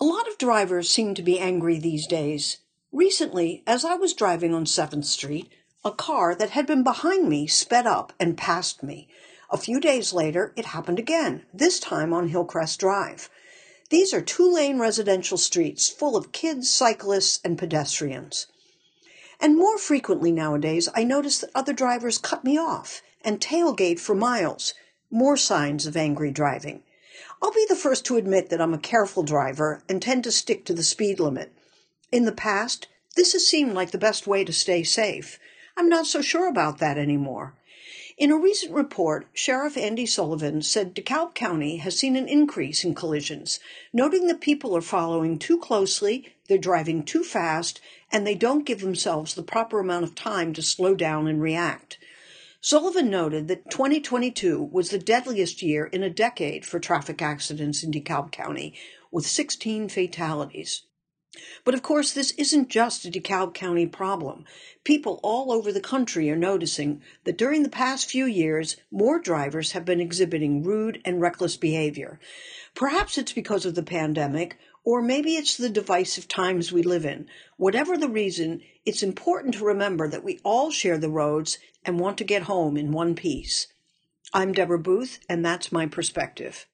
A lot of drivers seem to be angry these days. Recently, as I was driving on 7th Street, a car that had been behind me sped up and passed me. A few days later, it happened again, this time on Hillcrest Drive. These are two lane residential streets full of kids, cyclists, and pedestrians. And more frequently nowadays, I notice that other drivers cut me off and tailgate for miles. More signs of angry driving. I'll be the first to admit that I'm a careful driver and tend to stick to the speed limit. In the past, this has seemed like the best way to stay safe. I'm not so sure about that anymore. In a recent report, Sheriff Andy Sullivan said DeKalb County has seen an increase in collisions, noting that people are following too closely, they're driving too fast, and they don't give themselves the proper amount of time to slow down and react. Sullivan noted that 2022 was the deadliest year in a decade for traffic accidents in DeKalb County, with 16 fatalities. But of course, this isn't just a DeKalb County problem. People all over the country are noticing that during the past few years, more drivers have been exhibiting rude and reckless behavior. Perhaps it's because of the pandemic, or maybe it's the divisive times we live in. Whatever the reason, it's important to remember that we all share the roads and want to get home in one piece. I'm Deborah Booth, and that's my perspective.